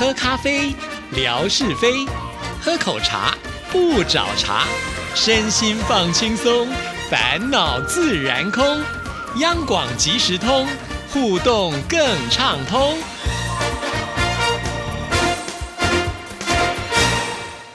喝咖啡，聊是非；喝口茶，不找茬。身心放轻松，烦恼自然空。央广即时通，互动更畅通。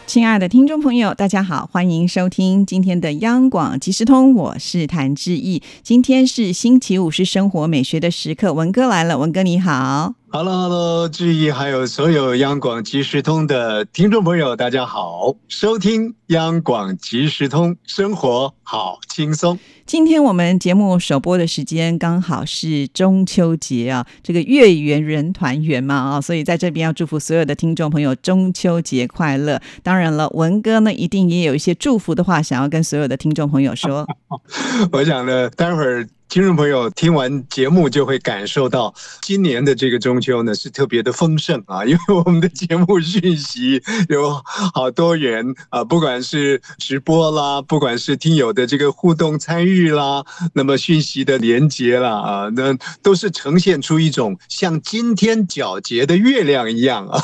亲爱的听众朋友，大家好，欢迎收听今天的央广即时通，我是谭志毅。今天是星期五，是生活美学的时刻。文哥来了，文哥你好。Hello，Hello，志毅，还有所有央广即时通的听众朋友，大家好，收听央广即时通，生活好轻松。今天我们节目首播的时间刚好是中秋节啊，这个月圆人团圆嘛啊，所以在这边要祝福所有的听众朋友中秋节快乐。当然了，文哥呢一定也有一些祝福的话想要跟所有的听众朋友说。我想呢，待会儿。听众朋友听完节目就会感受到，今年的这个中秋呢是特别的丰盛啊，因为我们的节目讯息有好多元啊，不管是直播啦，不管是听友的这个互动参与啦，那么讯息的连接啦啊，那都是呈现出一种像今天皎洁的月亮一样啊，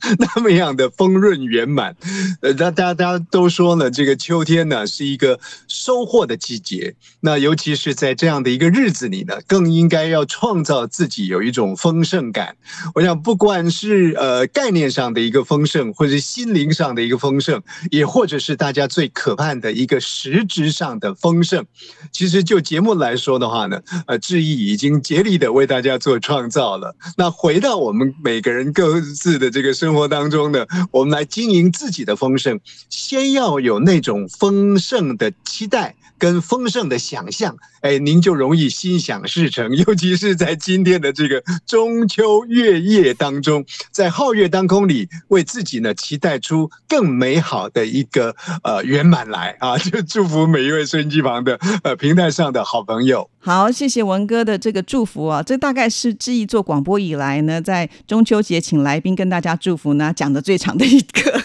那么样的丰润圆满。呃，大大家都说呢，这个秋天呢是一个收获的季节，那尤其是在这样。的一个日子里呢，更应该要创造自己有一种丰盛感。我想，不管是呃概念上的一个丰盛，或者心灵上的一个丰盛，也或者是大家最渴盼的一个实质上的丰盛，其实就节目来说的话呢，呃，志毅已经竭力的为大家做创造了。那回到我们每个人各自的这个生活当中呢，我们来经营自己的丰盛，先要有那种丰盛的期待。跟丰盛的想象，哎，您就容易心想事成。尤其是在今天的这个中秋月夜当中，在皓月当空里，为自己呢期待出更美好的一个呃圆满来啊！就祝福每一位收音机旁的呃平台上的好朋友。好，谢谢文哥的这个祝福啊！这大概是志毅做广播以来呢，在中秋节请来宾跟大家祝福呢讲的最长的一个。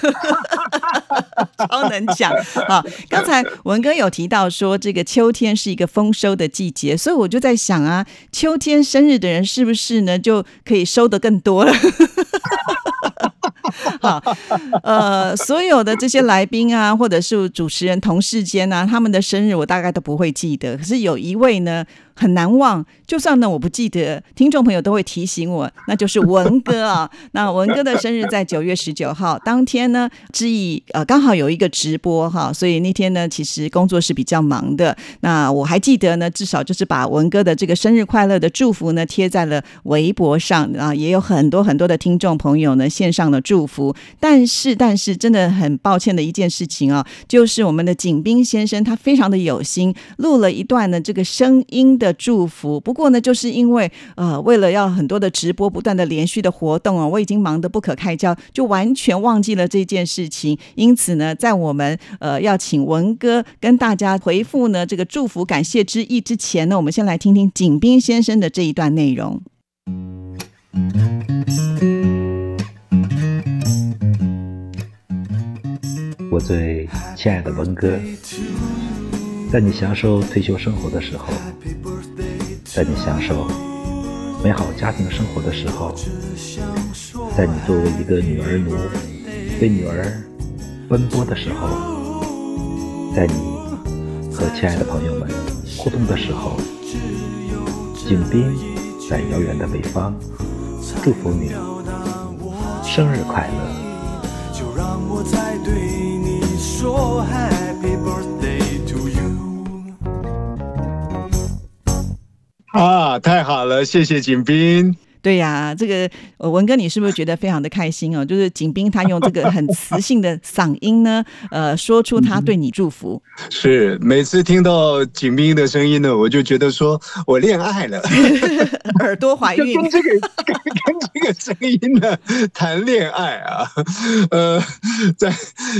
超能讲啊！刚才文哥有提到说，这个秋天是一个丰收的季节，所以我就在想啊，秋天生日的人是不是呢就可以收的更多了？好，呃，所有的这些来宾啊，或者是主持人同事间啊，他们的生日我大概都不会记得，可是有一位呢。很难忘，就算呢我不记得，听众朋友都会提醒我，那就是文哥啊。那文哥的生日在九月十九号，当天呢，志毅呃刚好有一个直播哈，所以那天呢其实工作是比较忙的。那我还记得呢，至少就是把文哥的这个生日快乐的祝福呢贴在了微博上啊，也有很多很多的听众朋友呢献上了祝福。但是但是真的很抱歉的一件事情啊，就是我们的景斌先生他非常的有心，录了一段呢这个声音的。祝福。不过呢，就是因为呃，为了要很多的直播，不断的连续的活动啊，我已经忙得不可开交，就完全忘记了这件事情。因此呢，在我们呃要请文哥跟大家回复呢这个祝福感谢之意之前呢，我们先来听听景斌先生的这一段内容。我最亲爱的文哥。在你享受退休生活的时候，在你享受美好家庭生活的时候，在你作为一个女儿奴为女儿奔波的时候，在你和亲爱的朋友们互动的时候，景斌在遥远的北方祝福你生日快乐。就让我再对你说 Happy 啊，太好了，谢谢景斌。对呀，这个文哥，你是不是觉得非常的开心哦？就是景斌他用这个很磁性的嗓音呢，呃，说出他对你祝福。是，每次听到景斌的声音呢，我就觉得说我恋爱了，耳朵怀孕，跟这个跟这个声音呢谈恋爱啊。呃，在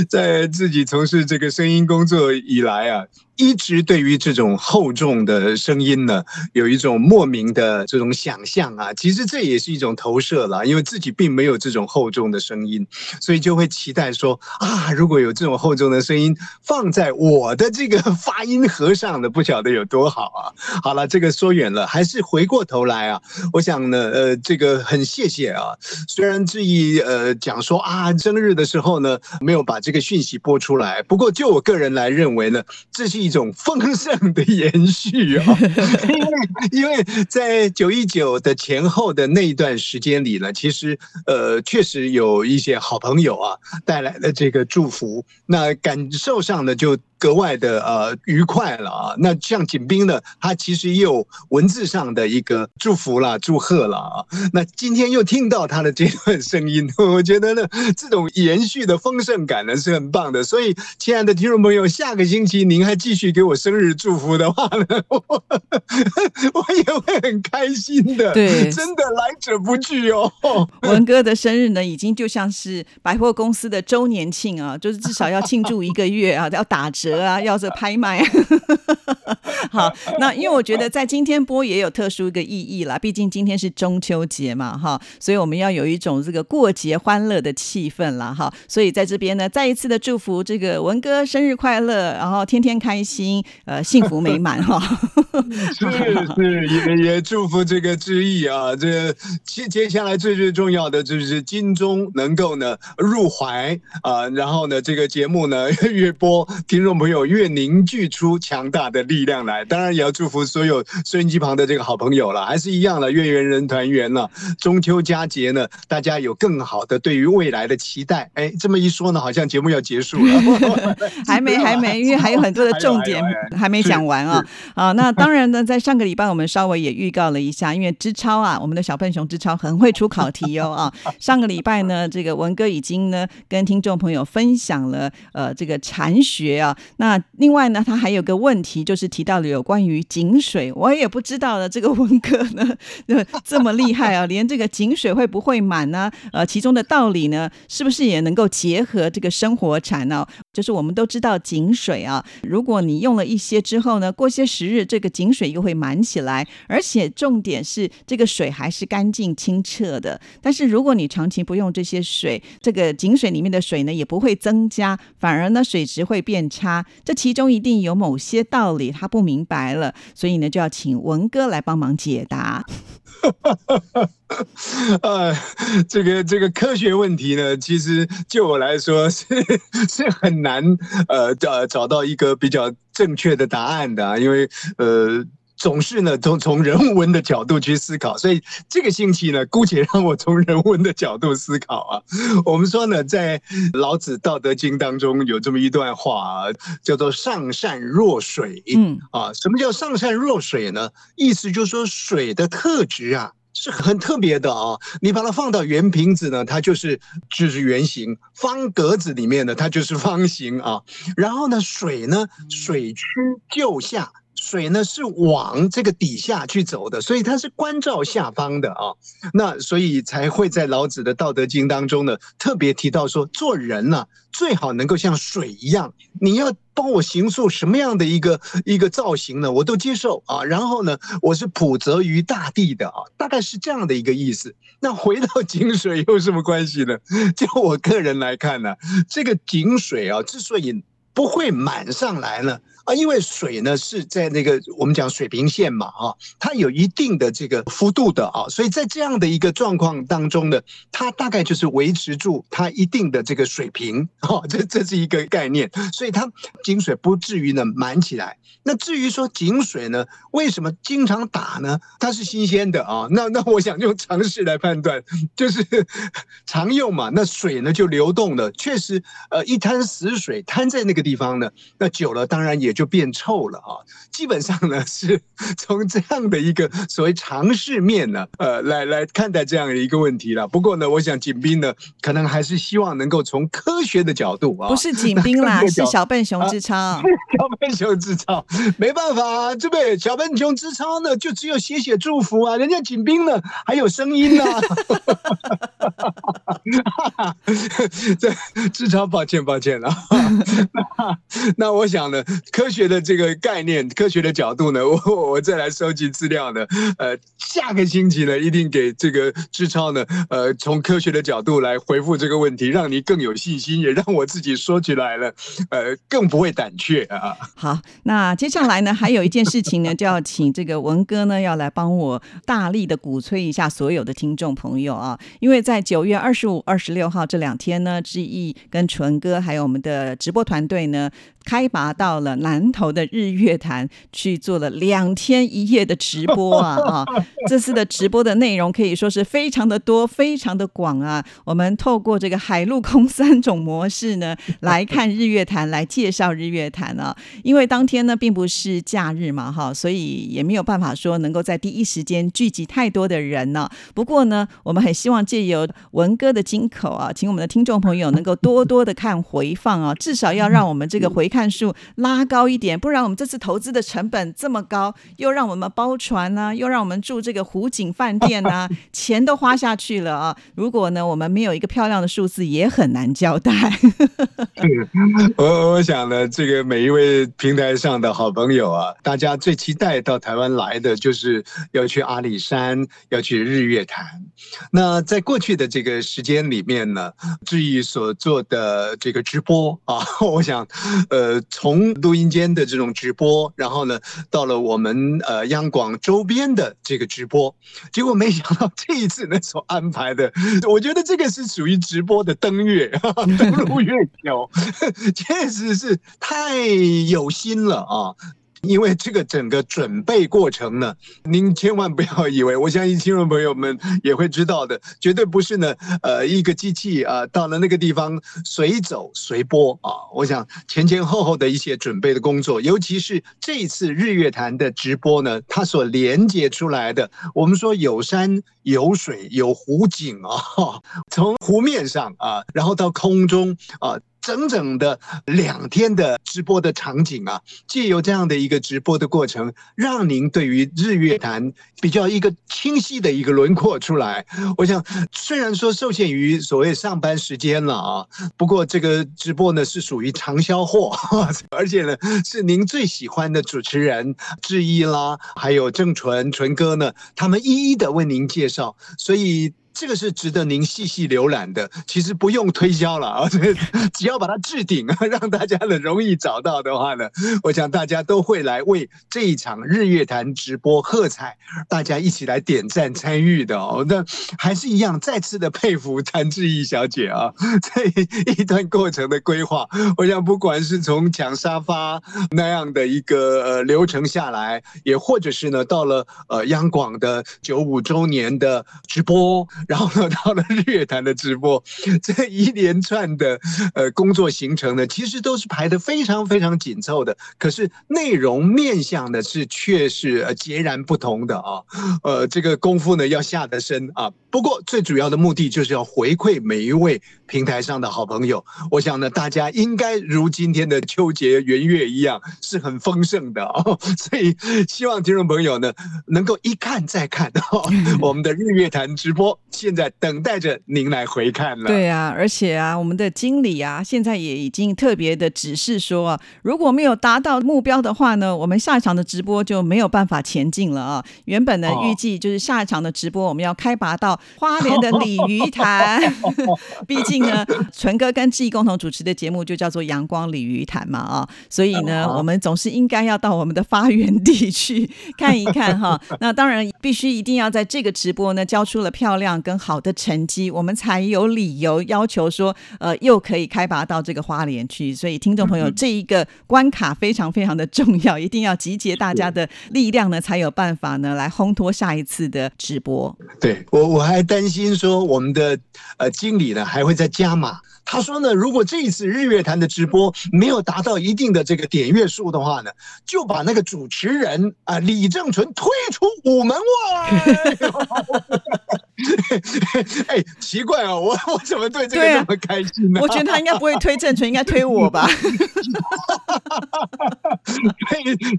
在自己从事这个声音工作以来啊。一直对于这种厚重的声音呢，有一种莫名的这种想象啊。其实这也是一种投射了，因为自己并没有这种厚重的声音，所以就会期待说啊，如果有这种厚重的声音放在我的这个发音盒上的，不晓得有多好啊。好了，这个说远了，还是回过头来啊，我想呢，呃，这个很谢谢啊。虽然志毅呃讲说啊，生日的时候呢，没有把这个讯息播出来，不过就我个人来认为呢，这是一。一种丰盛的延续啊，因为因为在九一九的前后的那一段时间里呢，其实呃确实有一些好朋友啊带来的这个祝福，那感受上呢就。格外的呃愉快了啊！那像景斌呢，他其实也有文字上的一个祝福啦、祝贺了啊。那今天又听到他的这段声音，我觉得呢，这种延续的丰盛感呢是很棒的。所以，亲爱的听众朋友，下个星期您还继续给我生日祝福的话呢，我我也会很开心的。对，真的来者不拒哦。文哥的生日呢，已经就像是百货公司的周年庆啊，就是至少要庆祝一个月啊，要打折。啊，要这拍卖，好，那因为我觉得在今天播也有特殊一个意义啦，毕竟今天是中秋节嘛，哈，所以我们要有一种这个过节欢乐的气氛啦，哈，所以在这边呢，再一次的祝福这个文哥生日快乐，然后天天开心，呃，幸福美满哈。是是，也也祝福这个志毅啊，这接接下来最最重要的就是金钟能够呢入怀啊，然后呢这个节目呢越播听众。朋友越凝聚出强大的力量来，当然也要祝福所有收音机旁的这个好朋友了，还是一样的，月圆人团圆了。中秋佳节呢，大家有更好的对于未来的期待。哎，这么一说呢，好像节目要结束了，还没还没，因为还有很多的重点还没讲完啊。啊，那当然呢，在上个礼拜我们稍微也预告了一下，因为知超啊，我们的小笨熊知超很会出考题哦啊。上个礼拜呢，这个文哥已经呢跟听众朋友分享了呃这个禅学啊。那另外呢，他还有个问题，就是提到了有关于井水，我也不知道的这个文哥呢，这么厉害啊，连这个井水会不会满呢？呃，其中的道理呢，是不是也能够结合这个生活禅呢？就是我们都知道井水啊，如果你用了一些之后呢，过些时日，这个井水又会满起来，而且重点是这个水还是干净清澈的。但是如果你长期不用这些水，这个井水里面的水呢也不会增加，反而呢水质会变差。这其中一定有某些道理他不明白了，所以呢就要请文哥来帮忙解答。呃，这个这个科学问题呢，其实就我来说 是是很难呃找找到一个比较正确的答案的，因为呃。总是呢，从从人文的角度去思考，所以这个星期呢，姑且让我从人文的角度思考啊。我们说呢，在老子《道德经》当中有这么一段话，叫做“上善若水”。嗯啊，什么叫“上善若水”呢？意思就是说，水的特质啊是很特别的啊。你把它放到圆瓶子呢，它就是就是圆形；方格子里面呢，它就是方形啊。然后呢，水呢，水趋就下。水呢是往这个底下去走的，所以它是关照下方的啊。那所以才会在老子的《道德经》当中呢，特别提到说，做人呢最好能够像水一样，你要帮我形塑什么样的一个一个造型呢，我都接受啊。然后呢，我是普泽于大地的啊，大概是这样的一个意思。那回到井水有什么关系呢？就我个人来看呢，这个井水啊，之所以不会满上来呢。啊，因为水呢是在那个我们讲水平线嘛，啊，它有一定的这个幅度的啊，所以在这样的一个状况当中呢，它大概就是维持住它一定的这个水平，哈，这这是一个概念，所以它井水不至于呢满起来。那至于说井水呢，为什么经常打呢？它是新鲜的啊，那 那我想用常识来判断，就是 常用嘛，那水呢就流动了，确实，呃，一滩死水摊在那个地方呢，那久了当然也。就变臭了啊！基本上呢，是 从这样的一个所谓尝试面呢，呃，来来看待这样的一个问题了。不过呢，我想景斌呢，可能还是希望能够从科学的角度啊，不是景斌啦，是小笨熊之超，小笨熊之超，没办法啊，对不对？小笨熊之超呢，就只有写写祝福啊，人家景斌呢还有声音呢，这志超，抱歉抱歉了。那 那我想呢，科学的这个概念，科学的角度呢，我我再来收集资料呢。呃，下个星期呢，一定给这个志超呢，呃，从科学的角度来回复这个问题，让你更有信心，也让我自己说起来了，呃，更不会胆怯啊。好，那接下来呢，还有一件事情呢，就要请这个文哥呢，要来帮我大力的鼓吹一下所有的听众朋友啊，因为在九月二十五、二十六号这两天呢，志毅跟纯哥还有我们的直播团队呢。开拔到了南投的日月潭去做了两天一夜的直播啊 啊！这次的直播的内容可以说是非常的多，非常的广啊。我们透过这个海陆空三种模式呢，来看日月潭，来介绍日月潭啊。因为当天呢并不是假日嘛哈，所以也没有办法说能够在第一时间聚集太多的人呢。不过呢，我们很希望借由文哥的金口啊，请我们的听众朋友能够多多的看回放啊，至少要让我们这个回。看数拉高一点，不然我们这次投资的成本这么高，又让我们包船呢，又让我们住这个湖景饭店呢，钱都花下去了啊！如果呢，我们没有一个漂亮的数字，也很难交代。我我想呢，这个每一位平台上的好朋友啊，大家最期待到台湾来的，就是要去阿里山，要去日月潭。那在过去的这个时间里面呢，志毅所做的这个直播啊，我想，呃。呃，从录音间的这种直播，然后呢，到了我们呃央广周边的这个直播，结果没想到这一次呢所安排的，我觉得这个是属于直播的登月，登陆月球，确实是太有心了啊。因为这个整个准备过程呢，您千万不要以为，我相信听众朋友们也会知道的，绝对不是呢，呃，一个机器啊，到了那个地方随走随播啊。我想前前后后的一些准备的工作，尤其是这一次日月潭的直播呢，它所连接出来的，我们说有山有水有湖景啊，从湖面上啊，然后到空中啊。整整的两天的直播的场景啊，借由这样的一个直播的过程，让您对于日月潭比较一个清晰的一个轮廓出来。我想，虽然说受限于所谓上班时间了啊，不过这个直播呢是属于长销货，而且呢是您最喜欢的主持人志毅啦，还有郑纯纯哥呢，他们一一的为您介绍，所以。这个是值得您细细浏览的，其实不用推销了啊，只要把它置顶啊，让大家呢容易找到的话呢，我想大家都会来为这一场日月潭直播喝彩，大家一起来点赞参与的哦。那还是一样，再次的佩服谭志毅小姐啊，这一段过程的规划，我想不管是从抢沙发那样的一个流程下来，也或者是呢到了呃央广的九五周年的直播。然后呢，到了日月潭的直播，这一连串的呃工作行程呢，其实都是排的非常非常紧凑的。可是内容面向的是却是呃截然不同的啊，呃，这个功夫呢要下得深啊。不过最主要的目的就是要回馈每一位平台上的好朋友。我想呢，大家应该如今天的秋节圆月一样，是很丰盛的哦。所以希望听众朋友呢，能够一看再看哦，我们的日月潭直播。现在等待着您来回看了。对啊，而且啊，我们的经理啊，现在也已经特别的指示说啊，如果没有达到目标的话呢，我们下一场的直播就没有办法前进了啊。原本呢，预计就是下一场的直播我们要开拔到花莲的鲤鱼潭，毕竟呢，纯哥跟志毅共同主持的节目就叫做阳光鲤鱼潭嘛啊，所以呢，我们总是应该要到我们的发源地去看一看哈。那当然必须一定要在这个直播呢交出了漂亮。跟好的成绩，我们才有理由要求说，呃，又可以开拔到这个花莲去。所以，听众朋友，这一个关卡非常非常的重要，一定要集结大家的力量呢，才有办法呢来烘托下一次的直播。对我，我还担心说，我们的呃经理呢还会再加码。他说呢，如果这一次日月潭的直播没有达到一定的这个点阅数的话呢，就把那个主持人啊李正淳推出午门外。哎，奇怪哦，我我怎么对这个这么开心呢？我觉得他应该不会推郑纯，应该推我吧。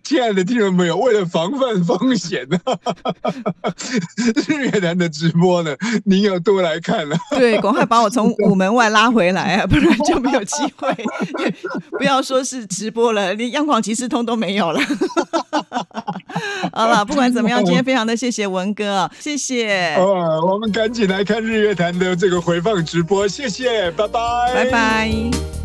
亲爱的听众朋友，为了防范风险呢，日月潭的直播呢，您要多来看了。对，赶快把我从午门外拉回来啊，不然就没有机会。不要说是直播了，连央广即时通都没有了。好了，不管怎么样，今天非常的谢谢文哥，谢谢。哦，我们赶紧来看日月潭的这个回放直播，谢谢，拜拜，拜拜。